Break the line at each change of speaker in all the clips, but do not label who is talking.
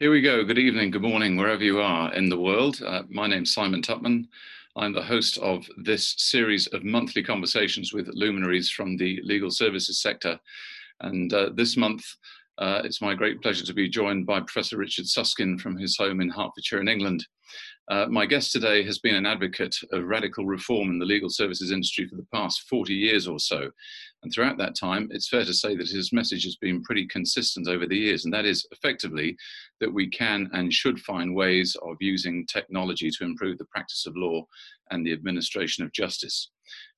Here we go. Good evening, good morning, wherever you are in the world. Uh, my name's Simon Tupman. I'm the host of this series of monthly conversations with luminaries from the legal services sector. And uh, this month, uh, it's my great pleasure to be joined by Professor Richard Susskind from his home in Hertfordshire in England. Uh, my guest today has been an advocate of radical reform in the legal services industry for the past 40 years or so. And throughout that time, it's fair to say that his message has been pretty consistent over the years, and that is effectively that we can and should find ways of using technology to improve the practice of law and the administration of justice.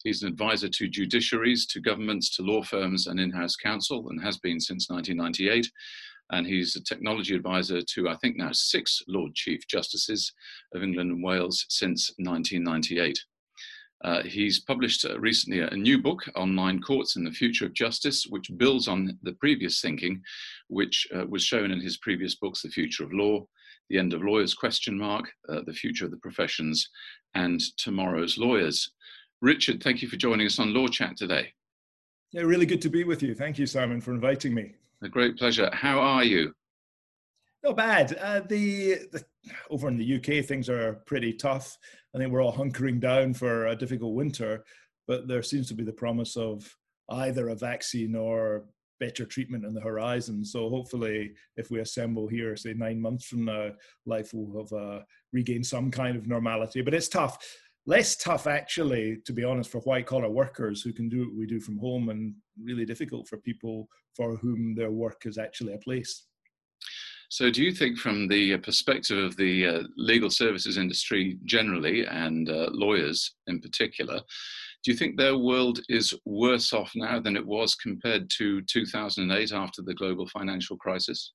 He's an advisor to judiciaries, to governments, to law firms, and in house counsel, and has been since 1998 and he's a technology advisor to, I think, now six Lord Chief Justices of England and Wales since 1998. Uh, he's published uh, recently a, a, new book, Online Courts and the Future of Justice, which builds on the previous thinking, which uh, was shown in his previous books, The Future of Law, The End of Lawyers, question mark, uh, The Future of the Professions, and Tomorrow's Lawyers. Richard, thank you for joining us on Law Chat today.
Yeah, really good to be with you. Thank you, Simon, for inviting me.
A great pleasure. How are you?
Not bad. Uh, the, the, over in the UK, things are pretty tough. I think we're all hunkering down for a difficult winter, but there seems to be the promise of either a vaccine or better treatment on the horizon. So hopefully, if we assemble here, say nine months from now, life will have uh, regained some kind of normality. But it's tough less tough actually to be honest for white collar workers who can do what we do from home and really difficult for people for whom their work is actually a place
so do you think from the perspective of the uh, legal services industry generally and uh, lawyers in particular do you think their world is worse off now than it was compared to 2008 after the global financial crisis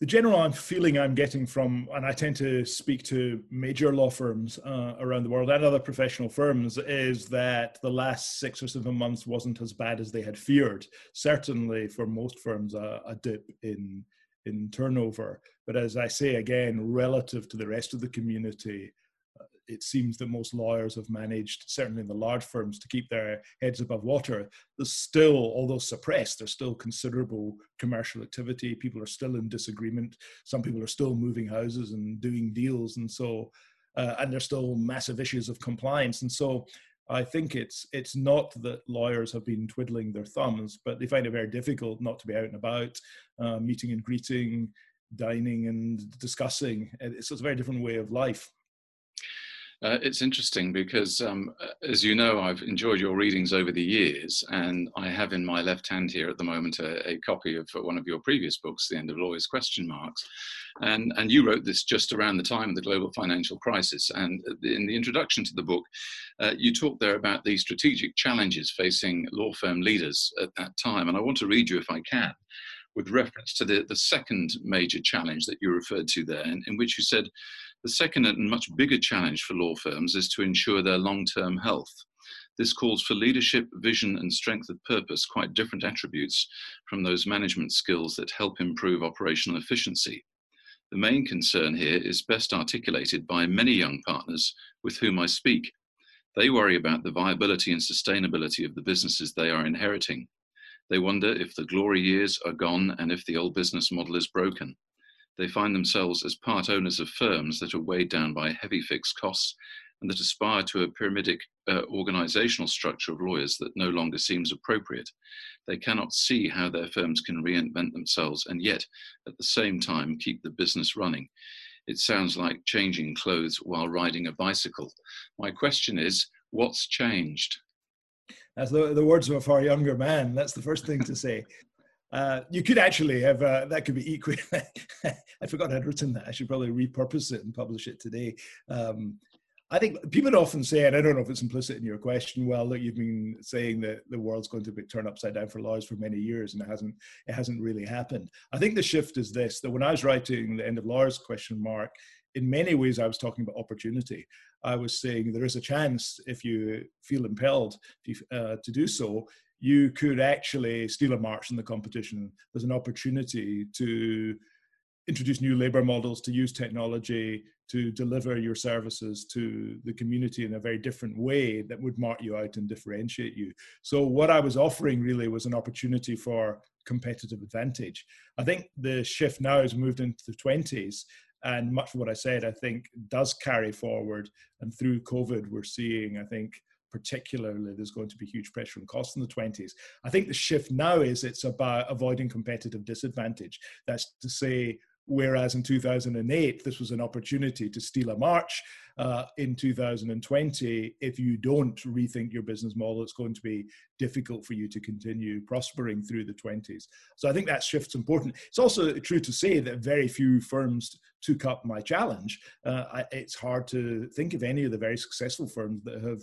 the general feeling I'm getting from, and I tend to speak to major law firms uh, around the world and other professional firms, is that the last six or seven months wasn't as bad as they had feared. Certainly, for most firms, a dip in in turnover. But as I say again, relative to the rest of the community, it seems that most lawyers have managed, certainly in the large firms, to keep their heads above water. There's still, although suppressed, there's still considerable commercial activity. People are still in disagreement. Some people are still moving houses and doing deals, and so, uh, and there's still massive issues of compliance. And so, I think it's it's not that lawyers have been twiddling their thumbs, but they find it very difficult not to be out and about, uh, meeting and greeting, dining and discussing. It's, it's a very different way of life.
Uh, it's interesting because, um, as you know, I've enjoyed your readings over the years, and I have in my left hand here at the moment a, a, copy of one of your previous books, The End of Lawyers Question Marks, and and you wrote this just around the time of the global financial crisis. And in the introduction to the book, uh, you talk there about the strategic challenges facing law firm leaders at that time, and I want to read you, if I can with reference to the, the second major challenge that you referred to there, in, in which you said the second and much bigger challenge for law firms is to ensure their long term health. This calls for leadership, vision, and strength of purpose, quite different attributes from those management skills that help improve operational efficiency. The main concern here is best articulated by many young partners with whom I speak. They worry about the viability and sustainability of the businesses they are inheriting. They wonder if the glory years are gone and if the old business model is broken they find themselves as part owners of firms that are weighed down by heavy fixed costs and that aspire to a pyramidic uh, organizational structure of lawyers that no longer seems appropriate. They cannot see how their firms can reinvent themselves and yet, at the same time, keep the business running. It sounds like changing clothes while riding a bicycle. My question is what's changed?
As the, the words of a far younger man, that's the first thing to say. Uh, you could actually have uh, that could be equal. I forgot I'd written that. I should probably repurpose it and publish it today. Um, I think people often say, and I don't know if it's implicit in your question. Well, look, you've been saying that the world's going to be turned upside down for lawyers for many years, and it hasn't. It hasn't really happened. I think the shift is this: that when I was writing the end of lawyers question mark, in many ways I was talking about opportunity. I was saying there is a chance if you feel impelled uh, to do so, you could actually steal a march in the competition. There's an opportunity to introduce new labor models, to use technology, to deliver your services to the community in a very different way that would mark you out and differentiate you. So, what I was offering really was an opportunity for competitive advantage. I think the shift now has moved into the 20s, and much of what I said, I think, does carry forward. And through COVID, we're seeing, I think, particularly there's going to be huge pressure on costs in the 20s. I think the shift now is it's about avoiding competitive disadvantage. That's to say, whereas in 2008 this was an opportunity to steal a march uh, in 2020 if you don't rethink your business model it's going to be difficult for you to continue prospering through the 20s so i think that shift's important it's also true to say that very few firms took up my challenge uh, I, it's hard to think of any of the very successful firms that have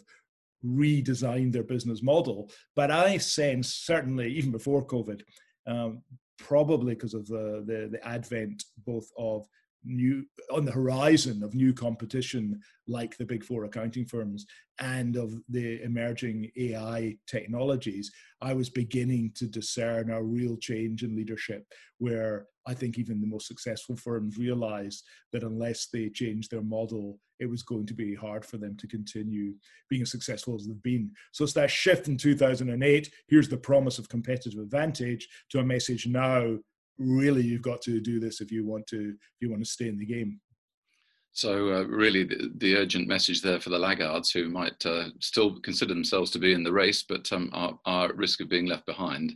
redesigned their business model. But I sense, certainly even before COVID, um, probably because of the, the, the advent both of new on the horizon of new competition like the big four accounting firms and of the emerging AI technologies, I was beginning to discern a real change in leadership where I think even the most successful firms realized that unless they changed their model, it was going to be hard for them to continue being as successful as they've been. So it's that shift in 2008. Here's the promise of competitive advantage to a message now really you've got to do this if you want to if you want to stay in the game.
So uh, really the, the, urgent message there for the laggards who might uh, still consider themselves to be in the race but um, are, are, at risk of being left behind.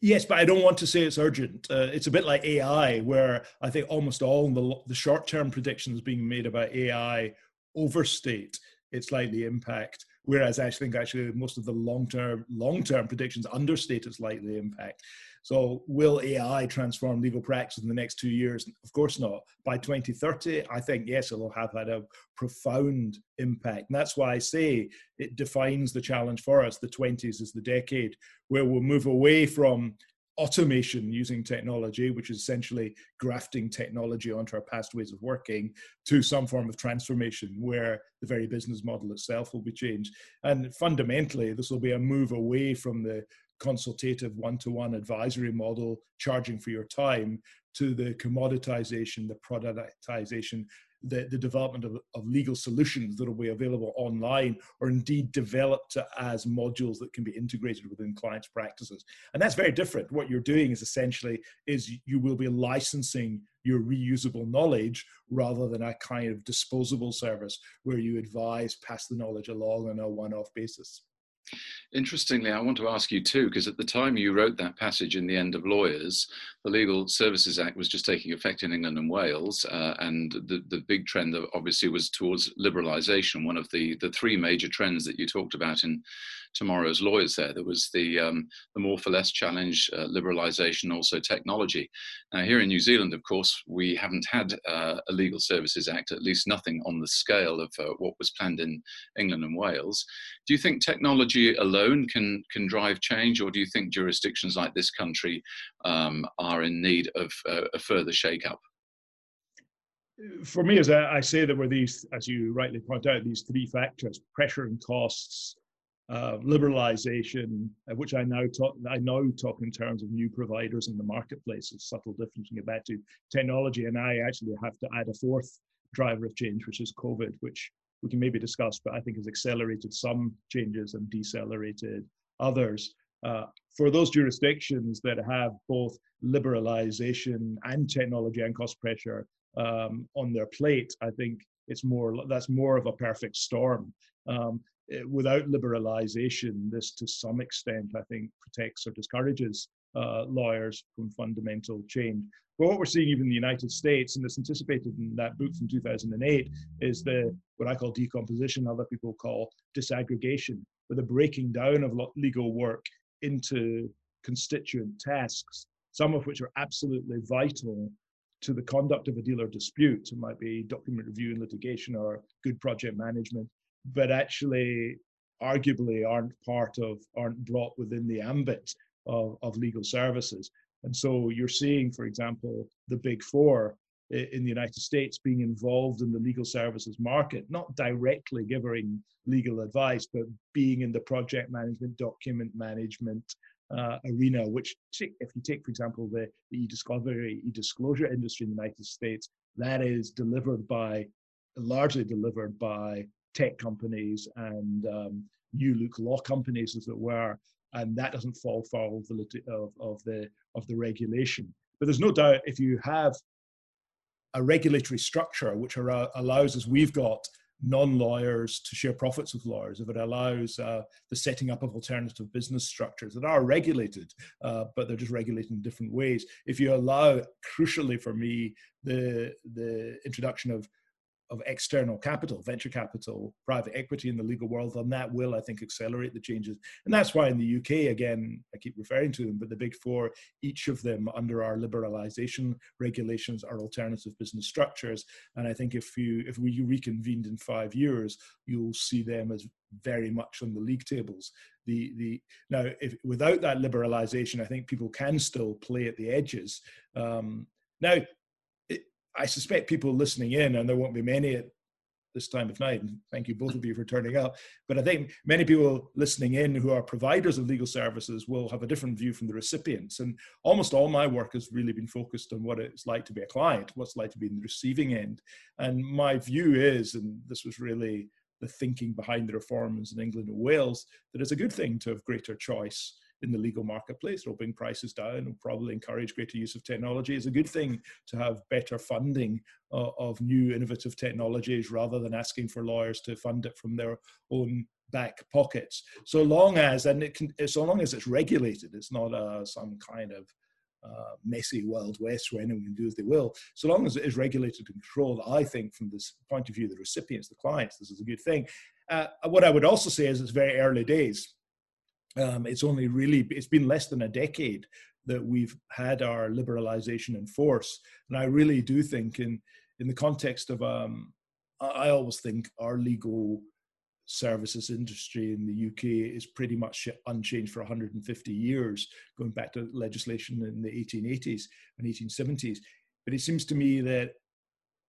Yes but i don't want to say it's urgent. Uh, it's a bit like ai where i think almost all the, the short-term predictions being made about ai overstate its likely impact whereas i think actually most of the long-term long-term predictions understate its likely impact so, will AI transform legal practice in the next two years? Of course not. By 2030, I think, yes, it'll have had a profound impact. And that's why I say it defines the challenge for us. The 20s is the decade where we'll move away from automation using technology, which is essentially grafting technology onto our past ways of working, to some form of transformation where the very business model itself will be changed. And fundamentally, this will be a move away from the consultative one-to-one advisory model, charging for your time, to the commoditization, the productization, the, the development of, of legal solutions that will be available online or indeed developed as modules that can be integrated within clients' practices. And that's very different. What you're doing is essentially is you will be licensing your reusable knowledge rather than a kind of disposable service where you advise, pass the knowledge along on a one-off basis.
Interestingly, I want to ask you too, because at the time you wrote that passage in the end of Lawyers, the Legal Services Act was just taking effect in England and Wales, uh, and the, the big trend obviously was towards liberalisation. One of the, the three major trends that you talked about in tomorrow's lawyers there. There was the, um, the more for less challenge, uh, liberalisation, also technology. Now, here in New Zealand, of course, we haven't had uh, a Legal Services Act, at least nothing on the scale of uh, what was planned in England and Wales. Do you think technology alone can, can drive change, or do you think jurisdictions like this country um, are in need of uh, a further shake-up?
for me, as I, say, there were these, as you rightly point out, these three factors: pressure and costs, uh, liberalization, uh, which I now talk I now talk in terms of new providers in the marketplace, a subtle difference from back to technology. And I actually have to add a fourth driver of change, which is COVID, which we can maybe discuss, but I think has accelerated some changes and decelerated others. Uh, for those jurisdictions that have both liberalization and technology and cost pressure um, on their plate, I think it's more that's more of a perfect storm. Um, without liberalization, this to some extent, I think, protects or discourages uh, lawyers from fundamental change. But what we're seeing even in the United States, and it's anticipated in that book from 2008, is the what I call decomposition, other people call disaggregation, with the breaking down of legal work into constituent tasks, some of which are absolutely vital to the conduct of a dealer dispute. It might be document review and litigation or good project management but actually arguably aren't part of, aren't brought within the ambit of, of legal services. And so you're seeing, for example, the big four in the United States being involved in the legal services market, not directly giving legal advice, but being in the project management, document management uh, arena, which if you take, for example, the, the e-discovery, e-disclosure industry in the United States, that is delivered by, largely delivered by tech companies and um, new look law companies, as it were. and that doesn't fall foul of the of, of the of the regulation. But there's no doubt if you have a regulatory structure which allows, as we've got, non-lawyers to share profits with lawyers, if it allows uh, the setting up of alternative business structures that are regulated, uh, but they're just regulated in different ways. If you allow, crucially for me, the the introduction of of external capital, venture capital, private equity in the legal world, and that will, I think, accelerate the changes. And that's why in the UK, again, I keep referring to them, but the big four, each of them under our liberalization regulations are alternative business structures. And I think if you if we reconvened in five years, you'll see them as very much on the league tables. The the now if without that liberalization, I think people can still play at the edges. Um, now I suspect people listening in, and there won't be many at this time of night, and thank you both of you for turning up. But I think many people listening in who are providers of legal services will have a different view from the recipients. And almost all my work has really been focused on what it's like to be a client, what's like to be in the receiving end. And my view is, and this was really the thinking behind the reforms in England and Wales, that it's a good thing to have greater choice in the legal marketplace. It'll bring prices down and probably encourage greater use of technology. It's a good thing to have better funding uh, of new innovative technologies rather than asking for lawyers to fund it from their own back pockets. So long as, and it can, so long as it's regulated, it's not uh, some kind of uh, messy Wild West where anyone can do as they will. So long as it is regulated and controlled, I think from this point of view, the recipients, the clients, this is a good thing. Uh, what I would also say is it's very early days. Um, it's only really it's been less than a decade that we've had our liberalization in force, and I really do think in in the context of um, I always think our legal services industry in the UK is pretty much unchanged for 150 years, going back to legislation in the 1880s and 1870s. But it seems to me that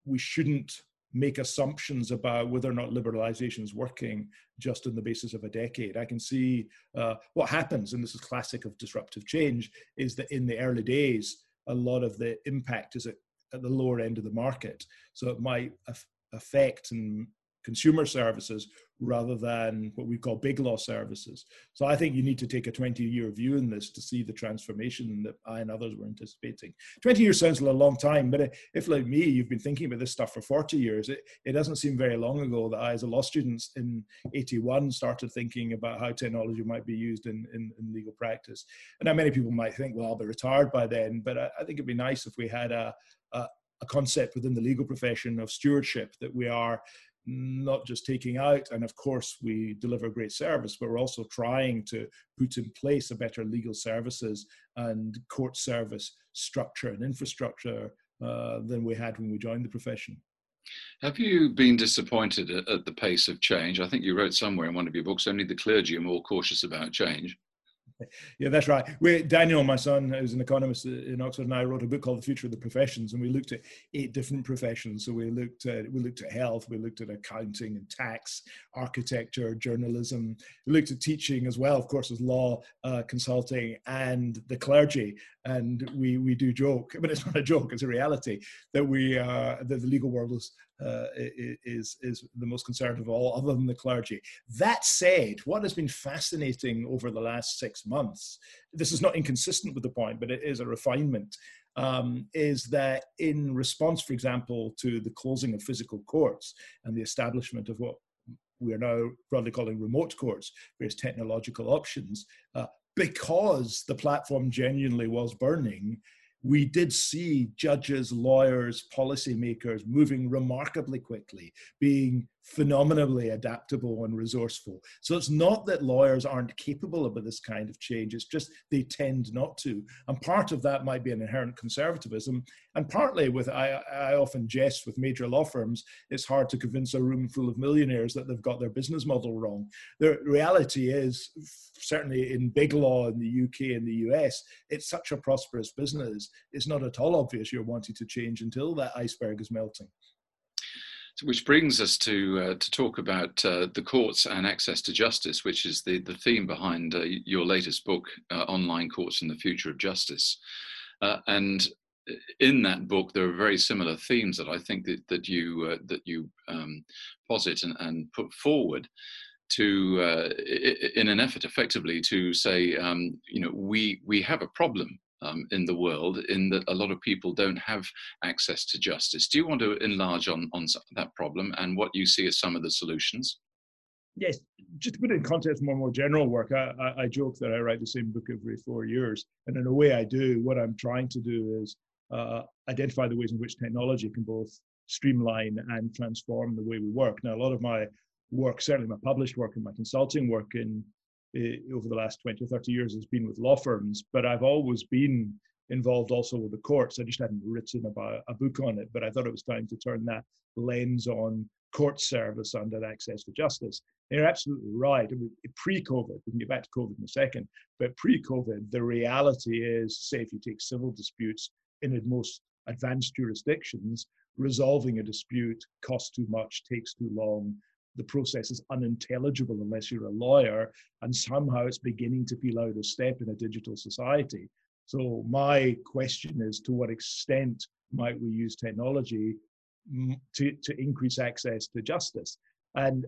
we shouldn't make assumptions about whether or not liberalization is working just on the basis of a decade. I can see uh, what happens, and this is classic of disruptive change, is that in the early days, a lot of the impact is at, at the lower end of the market. So it might af- affect and consumer services rather than what we call big law services. So I think you need to take a 20 year view in this to see the transformation that I and others were anticipating. 20 years sounds like a long time, but if, like me, you've been thinking about this stuff for 40 years, it, it doesn't seem very long ago that I, as a law student in 81, started thinking about how technology might be used in, in, in legal practice. And now many people might think, well, I'll be retired by then, but I, I think it'd be nice if we had a, a a concept within the legal profession of stewardship that we are not just taking out, and of course we deliver great service, but we're also trying to put in place a better legal services and court service structure and infrastructure uh, than we had when we joined the profession.
Have you been disappointed at, at the pace of change? I think you wrote somewhere in one of your books, only the clergy are more cautious about change.
Yeah, that's right. We, Daniel, my son, who's an economist in Oxford, and I wrote a book called The Future of the Professions, and we looked at eight different professions. So we looked at we looked at health, we looked at accounting and tax, architecture, journalism. We looked at teaching as well, of course, as law, uh, consulting, and the clergy. And we we do joke, but it's not a joke; it's a reality that we uh, that the legal world is uh, is is the most conservative of all, other than the clergy. That said, what has been fascinating over the last six months, this is not inconsistent with the point, but it is a refinement. Um, is that in response, for example, to the closing of physical courts and the establishment of what we are now broadly calling remote courts, various technological options, uh, because the platform genuinely was burning, we did see judges, lawyers, policymakers moving remarkably quickly, being phenomenally adaptable and resourceful. So it's not that lawyers aren't capable of this kind of change, it's just they tend not to. And part of that might be an inherent conservatism. And partly with, I, I often jest with major law firms, it's hard to convince a room full of millionaires that they've got their business model wrong. The reality is, certainly in big law in the UK and the US, it's such a prosperous business. It's not at all obvious you're wanting to change until that iceberg is melting
which brings us to uh, to talk about uh, the courts and access to justice, which is the the theme behind uh, your latest book, uh, Online Courts and the Future of Justice. Uh, and in that book, there are very similar themes that I think that that you uh, that you um, posit and, and put forward. to uh, in an effort effectively to say um, you know we we have a problem um, in the world in that a lot of people don't have access to justice. Do you want to enlarge on, on that problem and what you see as some of the solutions?
Yes, just to put it in context, more more general work. I, I, I, joke that I write the same book every four years, and in a way, I do. What I'm trying to do is uh, identify the ways in which technology can both streamline and transform the way we work. Now, a lot of my work, certainly my published work and my consulting work in Uh, over the last 20 or 30 years has been with law firms, but I've always been involved also with the courts. I just hadn't written about a book on it, but I thought it was time to turn that lens on court service under access to justice. And you're absolutely right. I mean, pre-COVID, we can get back to COVID in a second, but pre-COVID, the reality is, say, if you take civil disputes in the most advanced jurisdictions, resolving a dispute costs too much, takes too long, the process is unintelligible unless you're a lawyer, and somehow it's beginning to feel out of step in a digital society. So my question is, to what extent might we use technology to, to increase access to justice? And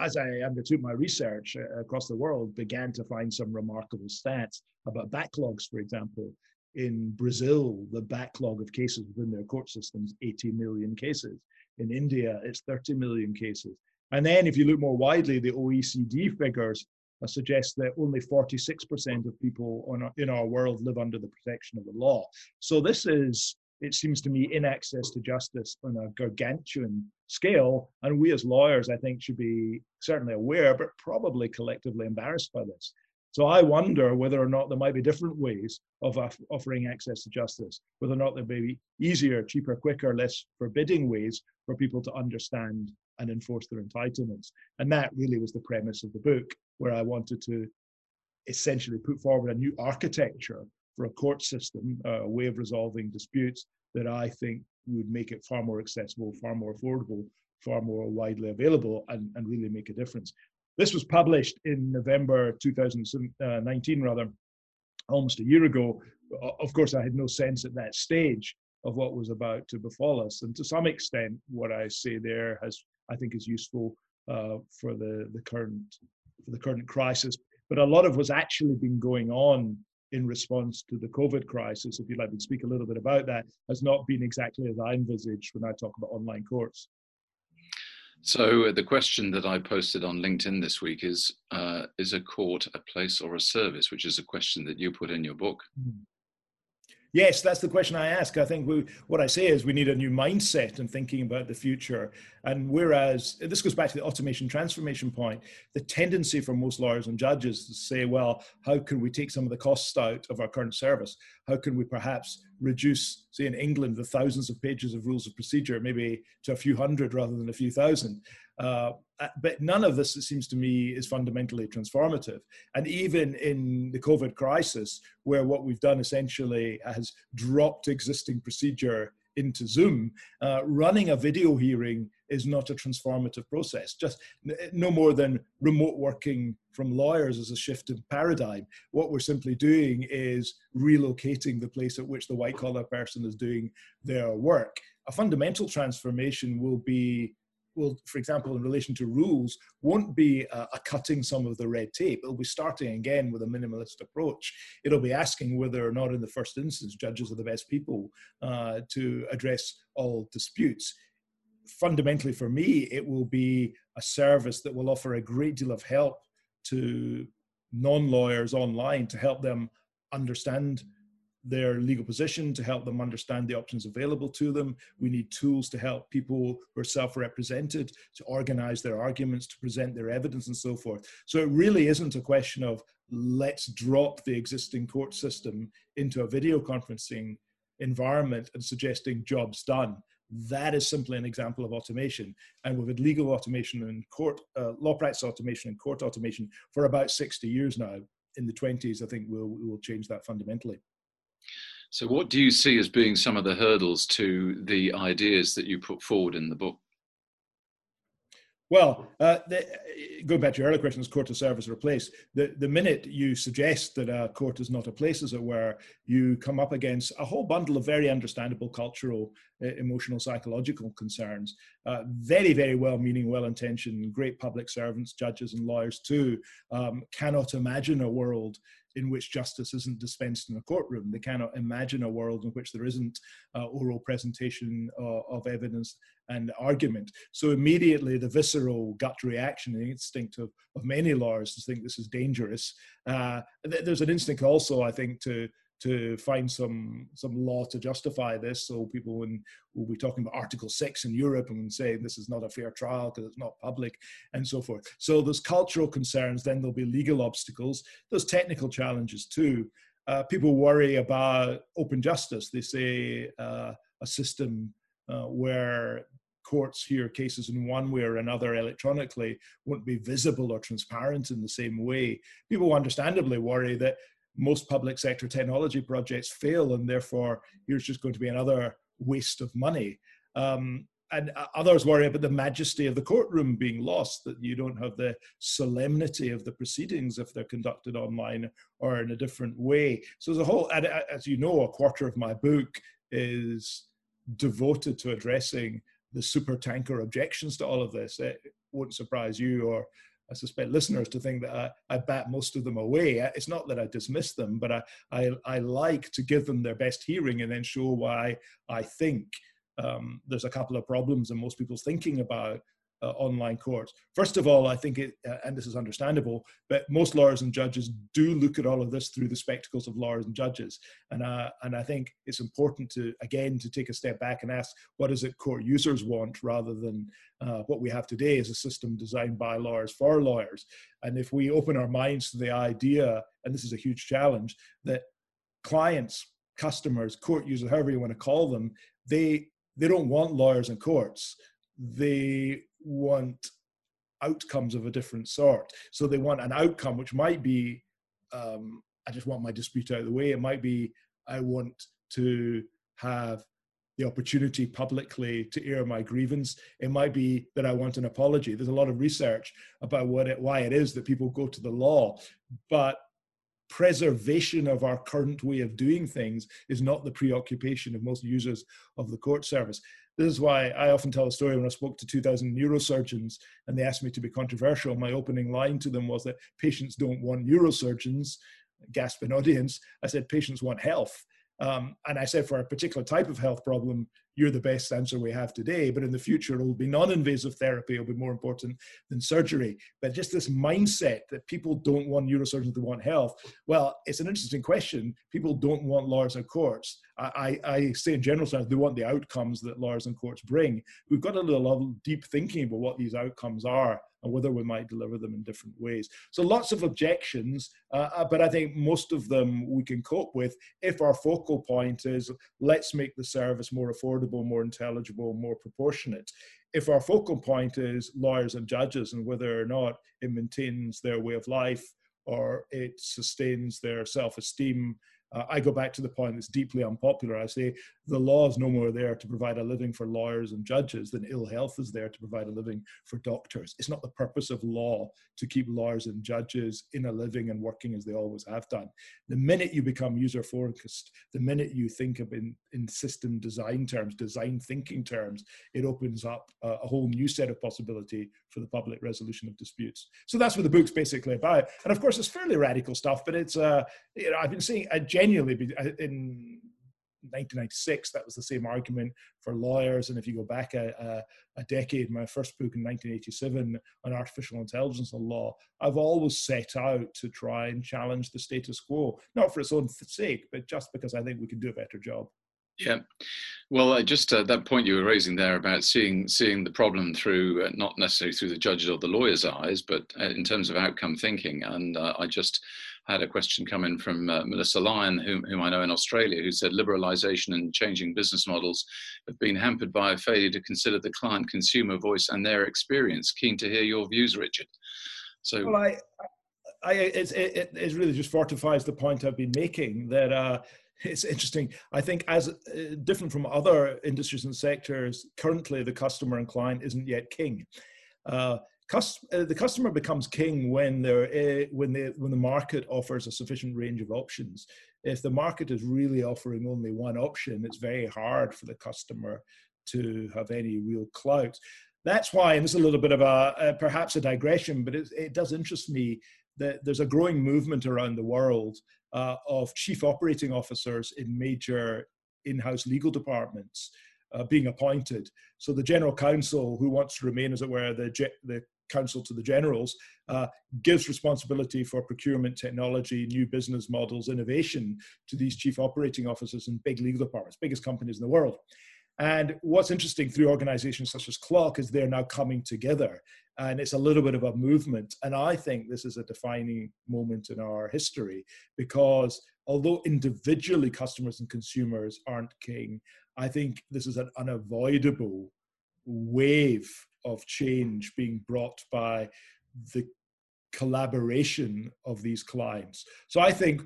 as I undertook my research uh, across the world, began to find some remarkable stats about backlogs, for example. In Brazil, the backlog of cases within their court systems, 80 million cases. In India, it's 30 million cases. And then, if you look more widely, the OECD figures uh, suggest that only 46% of people our, in our world live under the protection of the law. So, this is, it seems to me, in access to justice on a gargantuan scale. And we as lawyers, I think, should be certainly aware, but probably collectively embarrassed by this. So I wonder whether or not there might be different ways of offering access to justice, whether or not there may be easier, cheaper, quicker, less forbidding ways for people to understand and enforce their entitlements. And that really was the premise of the book, where I wanted to essentially put forward a new architecture for a court system, a way of resolving disputes that I think would make it far more accessible, far more affordable, far more widely available, and, and really make a difference. This was published in November 2019, rather, almost a year ago. Of course, I had no sense at that stage of what was about to befall us. And to some extent, what I say there has, I think, is useful uh, for the, the current for the current crisis. But a lot of what's actually been going on in response to the COVID crisis, if you'd like me to speak a little bit about that, has not been exactly as I envisaged when I talk about online courts.
So uh, the question that I posted on LinkedIn this week is: uh, Is a court a place or a service? Which is a question that you put in your book. Mm.
Yes, that's the question I ask. I think we, what I say is we need a new mindset in thinking about the future. And whereas this goes back to the automation transformation point, the tendency for most lawyers and judges to say, well, how can we take some of the costs out of our current service? How can we perhaps reduce, say in England, the thousands of pages of rules of procedure, maybe to a few hundred rather than a few thousand? Uh, but none of this, it seems to me, is fundamentally transformative. And even in the COVID crisis, where what we've done essentially has dropped existing procedure into Zoom, uh, running a video hearing is not a transformative process. Just no more than remote working from lawyers as a shift in paradigm. What we're simply doing is relocating the place at which the white collar person is doing their work. A fundamental transformation will be will, for example, in relation to rules, won't be a, a, cutting some of the red tape. It'll be starting again with a minimalist approach. It'll be asking whether or not, in the first instance, judges are the best people uh, to address all disputes. Fundamentally, for me, it will be a service that will offer a great deal of help to non lawyers online to help them understand their legal position, to help them understand the options available to them. We need tools to help people who are self represented to organize their arguments, to present their evidence, and so forth. So it really isn't a question of let's drop the existing court system into a video conferencing environment and suggesting jobs done. That is simply an example of automation. And we've had legal automation and court, uh, law practice automation and court automation for about 60 years now. In the 20s, I think we'll, we'll change that fundamentally.
So, what do you see as being some of the hurdles to the ideas that you put forward in the book?
Well, uh, the, going back to your earlier question, is court to service or a place? The, the minute you suggest that a court is not a place, as it were, you come up against a whole bundle of very understandable cultural, uh, emotional, psychological concerns. Uh, very, very well meaning, well intentioned, great public servants, judges, and lawyers too um, cannot imagine a world in which justice isn't dispensed in a courtroom. They cannot imagine a world in which there isn't uh, oral presentation uh, of evidence and argument. So immediately the visceral gut reaction, the instinct of, of many lawyers to think this is dangerous. Uh, there's an instinct also, I think, to to find some some law to justify this. So people when will be talking about Article Six in Europe and saying this is not a fair trial because it's not public and so forth. So there's cultural concerns. Then there'll be legal obstacles. There's technical challenges too. Uh, people worry about open justice. They say uh, a system uh, where courts hear cases in one way or another electronically won't be visible or transparent in the same way. People understandably worry that most public sector technology projects fail, and therefore here's just going to be another waste of money. Um, and others worry about the majesty of the courtroom being lost, that you don't have the solemnity of the proceedings if they're conducted online or in a different way. So, there's a whole, as you know, a quarter of my book is devoted to addressing the super tanker objections to all of this. It won't surprise you or I suspect listeners to think that I, I bat most of them away. It's not that I dismiss them, but I, I, I like to give them their best hearing and then show why I think um, there's a couple of problems in most people's thinking about uh, online courts. First of all, I think it, uh, and this is understandable, but most lawyers and judges do look at all of this through the spectacles of lawyers and judges, and uh, and I think it's important to again to take a step back and ask what is it court users want rather than uh, what we have today is a system designed by lawyers for lawyers. And if we open our minds to the idea, and this is a huge challenge, that clients, customers, court users, however you want to call them, they they don't want lawyers and courts they want outcomes of a different sort. So they want an outcome which might be, um, I just want my dispute out of the way. It might be, I want to have the opportunity publicly to air my grievance. It might be that I want an apology. There's a lot of research about what it, why it is that people go to the law, but preservation of our current way of doing things is not the preoccupation of most users of the court service. This is why I often tell a story when I spoke to 2,000 neurosurgeons and they asked me to be controversial. My opening line to them was that patients don't want neurosurgeons, gasping audience. I said patients want health. Um, and I said, for a particular type of health problem, you're the best answer we have today. But in the future, it will be non invasive therapy, it will be more important than surgery. But just this mindset that people don't want neurosurgeons to want health. Well, it's an interesting question. People don't want lawyers and courts. I, I, I say in general terms, they want the outcomes that lawyers and courts bring. We've got a little deep thinking about what these outcomes are and whether we might deliver them in different ways. So lots of objections, uh, uh, but I think most of them we can cope with if our focal point is let's make the service more affordable, more intelligible, more proportionate. If our focal point is lawyers and judges and whether or not it maintains their way of life or it sustains their self-esteem uh, I go back to the point that's deeply unpopular. I say the law is no more there to provide a living for lawyers and judges than ill health is there to provide a living for doctors. It's not the purpose of law to keep lawyers and judges in a living and working as they always have done. The minute you become user focused, the minute you think of in, in system design terms, design thinking terms, it opens up a, a whole new set of possibility for the public resolution of disputes. So that's what the book's basically about. And of course, it's fairly radical stuff, but it's, uh, you know, I've been seeing, a genuinely uh, in 1996 that was the same argument for lawyers. And if you go back a, a, a, decade my first book in 1987 on artificial intelligence and law i've always set out to try and challenge the status quo not for its own sake but just because i think we can do a better job.
Yeah, well, uh, just uh, that point you were raising there about seeing seeing the problem through uh, not necessarily through the judge's or the lawyer's eyes, but uh, in terms of outcome thinking. And uh, I just had a question come in from uh, Melissa Lyon, whom, whom I know in Australia, who said liberalisation and changing business models have been hampered by a failure to consider the client consumer voice and their experience. Keen to hear your views, Richard.
So, well, I, I, it, it, it really just fortifies the point I've been making that it's interesting. I think, as uh, different from other industries and sectors, currently the customer and client isn't yet king. Uh, uh, the customer becomes king when they're uh, when they when the market offers a sufficient range of options. If the market is really offering only one option, it's very hard for the customer to have any real clout. That's why, and this is a little bit of a, a perhaps a digression, but it, it, does interest me that there's a growing movement around the world uh, of chief operating officers in major in-house legal departments uh, being appointed. So the general counsel, who wants to remain, as it were, the, the counsel to the generals, uh, gives responsibility for procurement, technology, new business models, innovation to these chief operating officers in big legal departments, biggest companies in the world. And what's interesting through organizations such as CLOC is they're now coming together and it's a little bit of a movement. And I think this is a defining moment in our history because although individually customers and consumers aren't king, I think this is an unavoidable wave of change being brought by the collaboration of these clients. So I think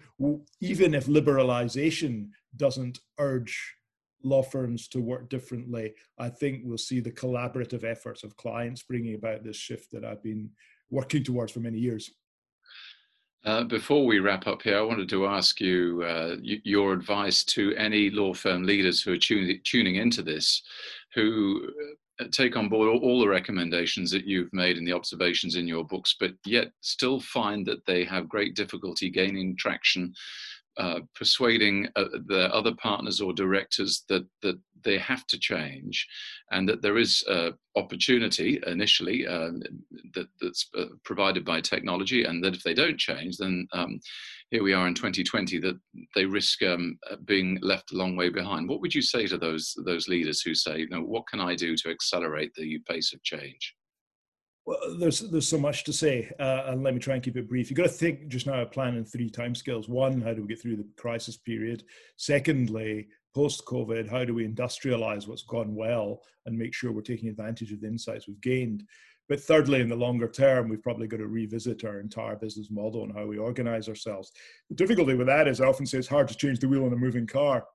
even if liberalization doesn't urge law firms to work differently, I think we'll see the collaborative efforts of clients bringing about this shift that I've been working towards for many years.
Uh, before we wrap up here, I wanted to ask you uh, your advice to any law firm leaders who are tuning, tuning into this, who Uh, take on board all the recommendations that you've made and the observations in your books, but yet still find that they have great difficulty gaining traction uh, persuading uh, the other partners or directors that that they have to change, and that there is uh, opportunity initially um, that, that's uh, provided by technology, and that if they don't change, then um, here we are in 2020 that they risk um, uh, being left a long way behind. What would you say to those those leaders who say, you know, what can I do to accelerate the pace of change?
Well, there's there's so much to say, uh, and let me try and keep it brief. You've got to think just now a plan in three timescales. One, how do we get through the crisis period? Secondly, post COVID, how do we industrialize what's gone well and make sure we're taking advantage of the insights we've gained? But thirdly, in the longer term, we've probably got to revisit our entire business model and how we organize ourselves. The difficulty with that is I often say it's hard to change the wheel on a moving car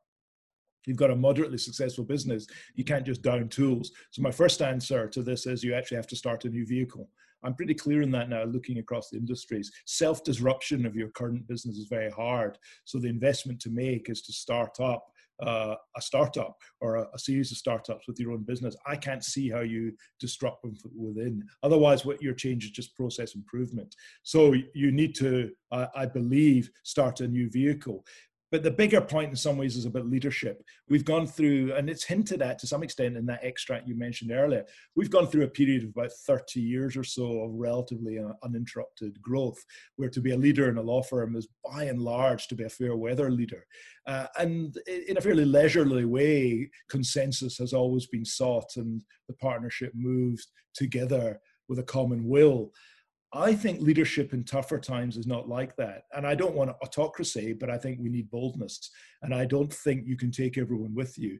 you've got a moderately successful business, you can't just down tools. So my first answer to this is you actually have to start a new vehicle. I'm pretty clear in that now, looking across the industries. Self disruption of your current business is very hard. So the investment to make is to start up uh, a startup or a, a, series of startups with your own business. I can't see how you disrupt them within. Otherwise, what your change is just process improvement. So you need to, uh, I believe, start a new vehicle. But the bigger point in some ways is about leadership. We've gone through, and it's hinted at to some extent in that extract you mentioned earlier, we've gone through a period of about 30 years or so of relatively uninterrupted growth, where to be a leader in a law firm is by and large to be a fair weather leader. Uh, and in a fairly leisurely way, consensus has always been sought and the partnership moved together with a common will. I think leadership in tougher times is not like that. And I don't want autocracy, but I think we need boldness. And I don't think you can take everyone with you.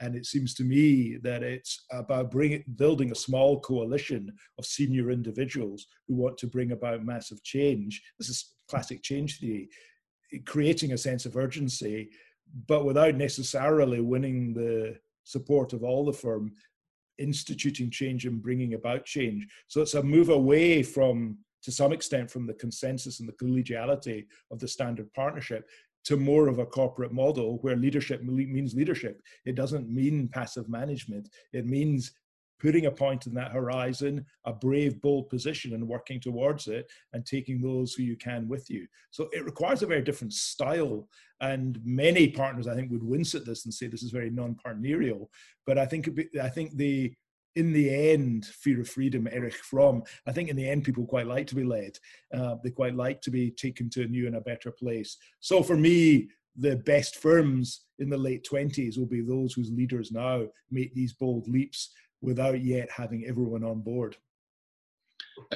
And it seems to me that it's about bringing, building a small coalition of senior individuals who want to bring about massive change. This is classic change theory, creating a sense of urgency, but without necessarily winning the support of all the firm instituting change and bringing about change. So it's a move away from, to some extent, from the consensus and the collegiality of the standard partnership to more of a corporate model where leadership means leadership. It doesn't mean passive management. It means putting a point in that horizon, a brave, bold position, and working towards it, and taking those who you can with you. So it requires a very different style. And many partners, I think, would wince at this and say this is very non-partnerial. But I think I think the in the end, fear of freedom, Erich Fromm, I think in the end, people quite like to be led. Uh, they quite like to be taken to a new and a better place. So for me, the best firms in the late 20s will be those whose leaders now make these bold leaps without yet having everyone on board.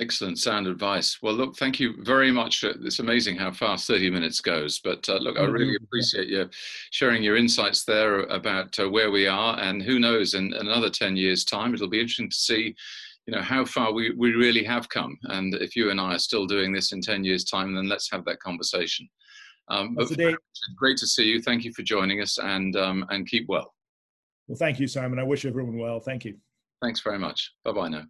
Excellent sound advice. Well, look, thank you very much. It's amazing how fast 30 minutes goes. But uh, look, I really appreciate you sharing your insights there about uh, where we are. And who knows, in another 10 years' time, it'll be interesting to see you know how far we, we really have come and if you and i are still doing this in 10 years time then let's have that conversation um, great to see you thank you for joining us and um, and keep well
well thank you simon i wish everyone well thank you
Thanks very much. Bye bye now.